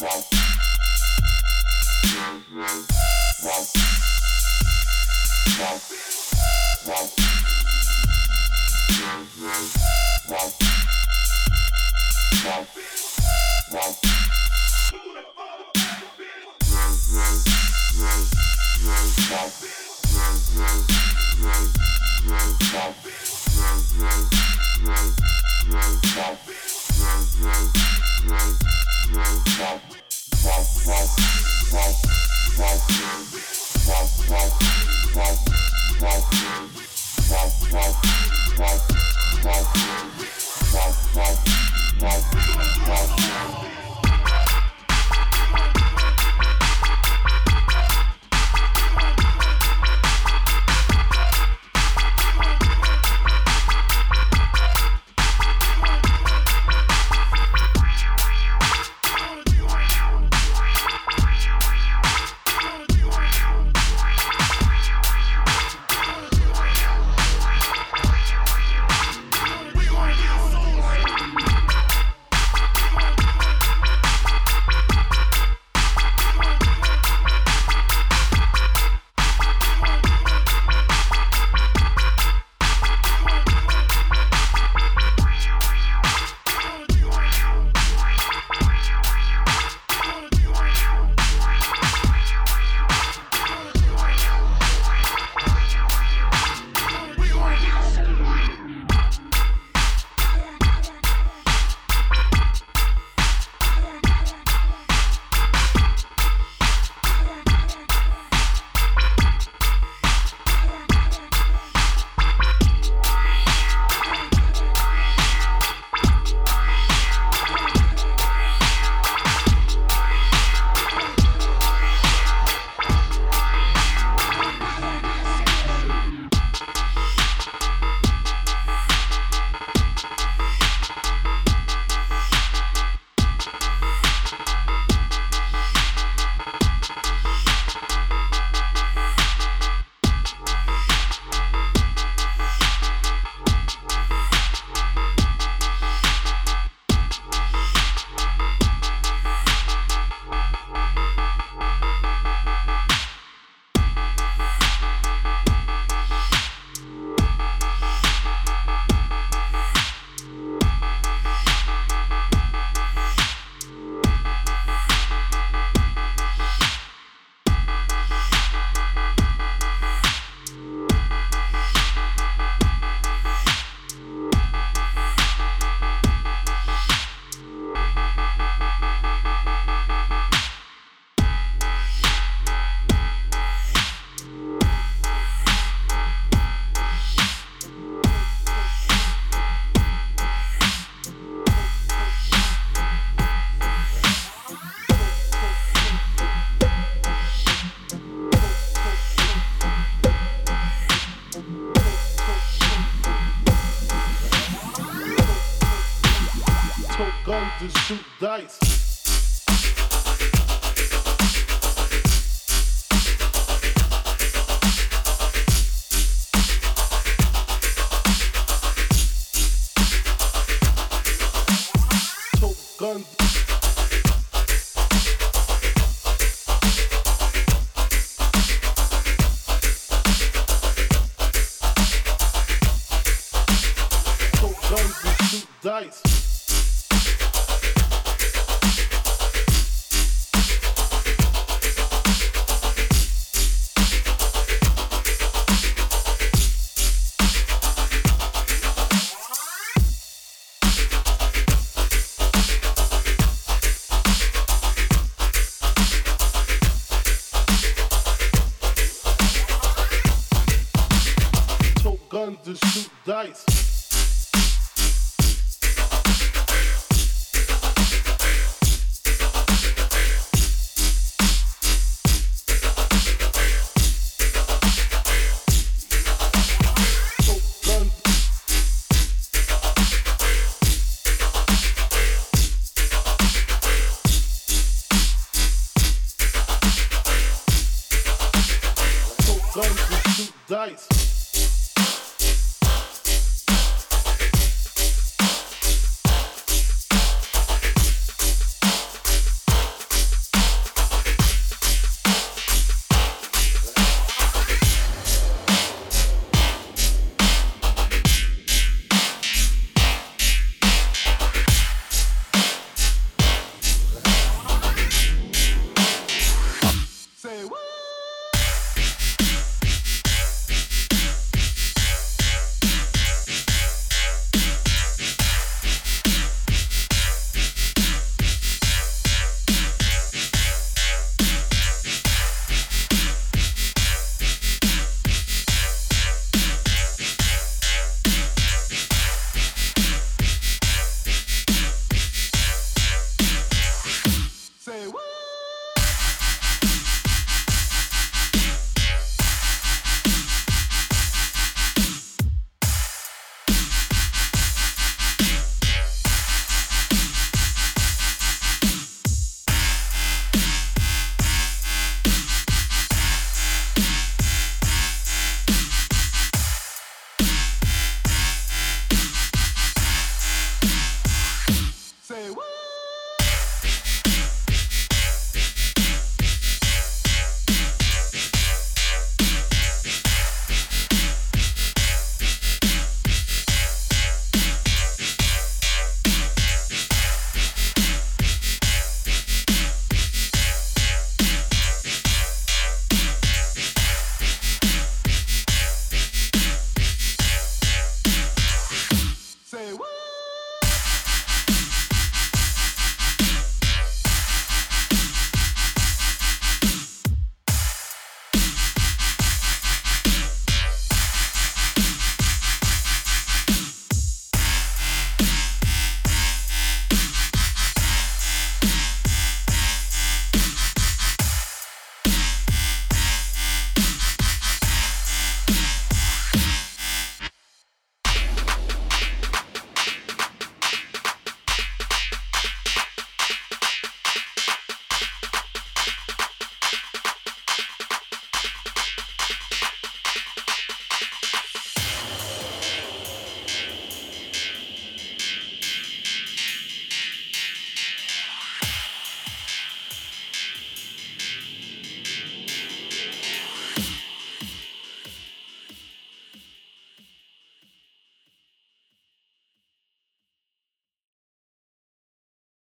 Wow. Wow and dice.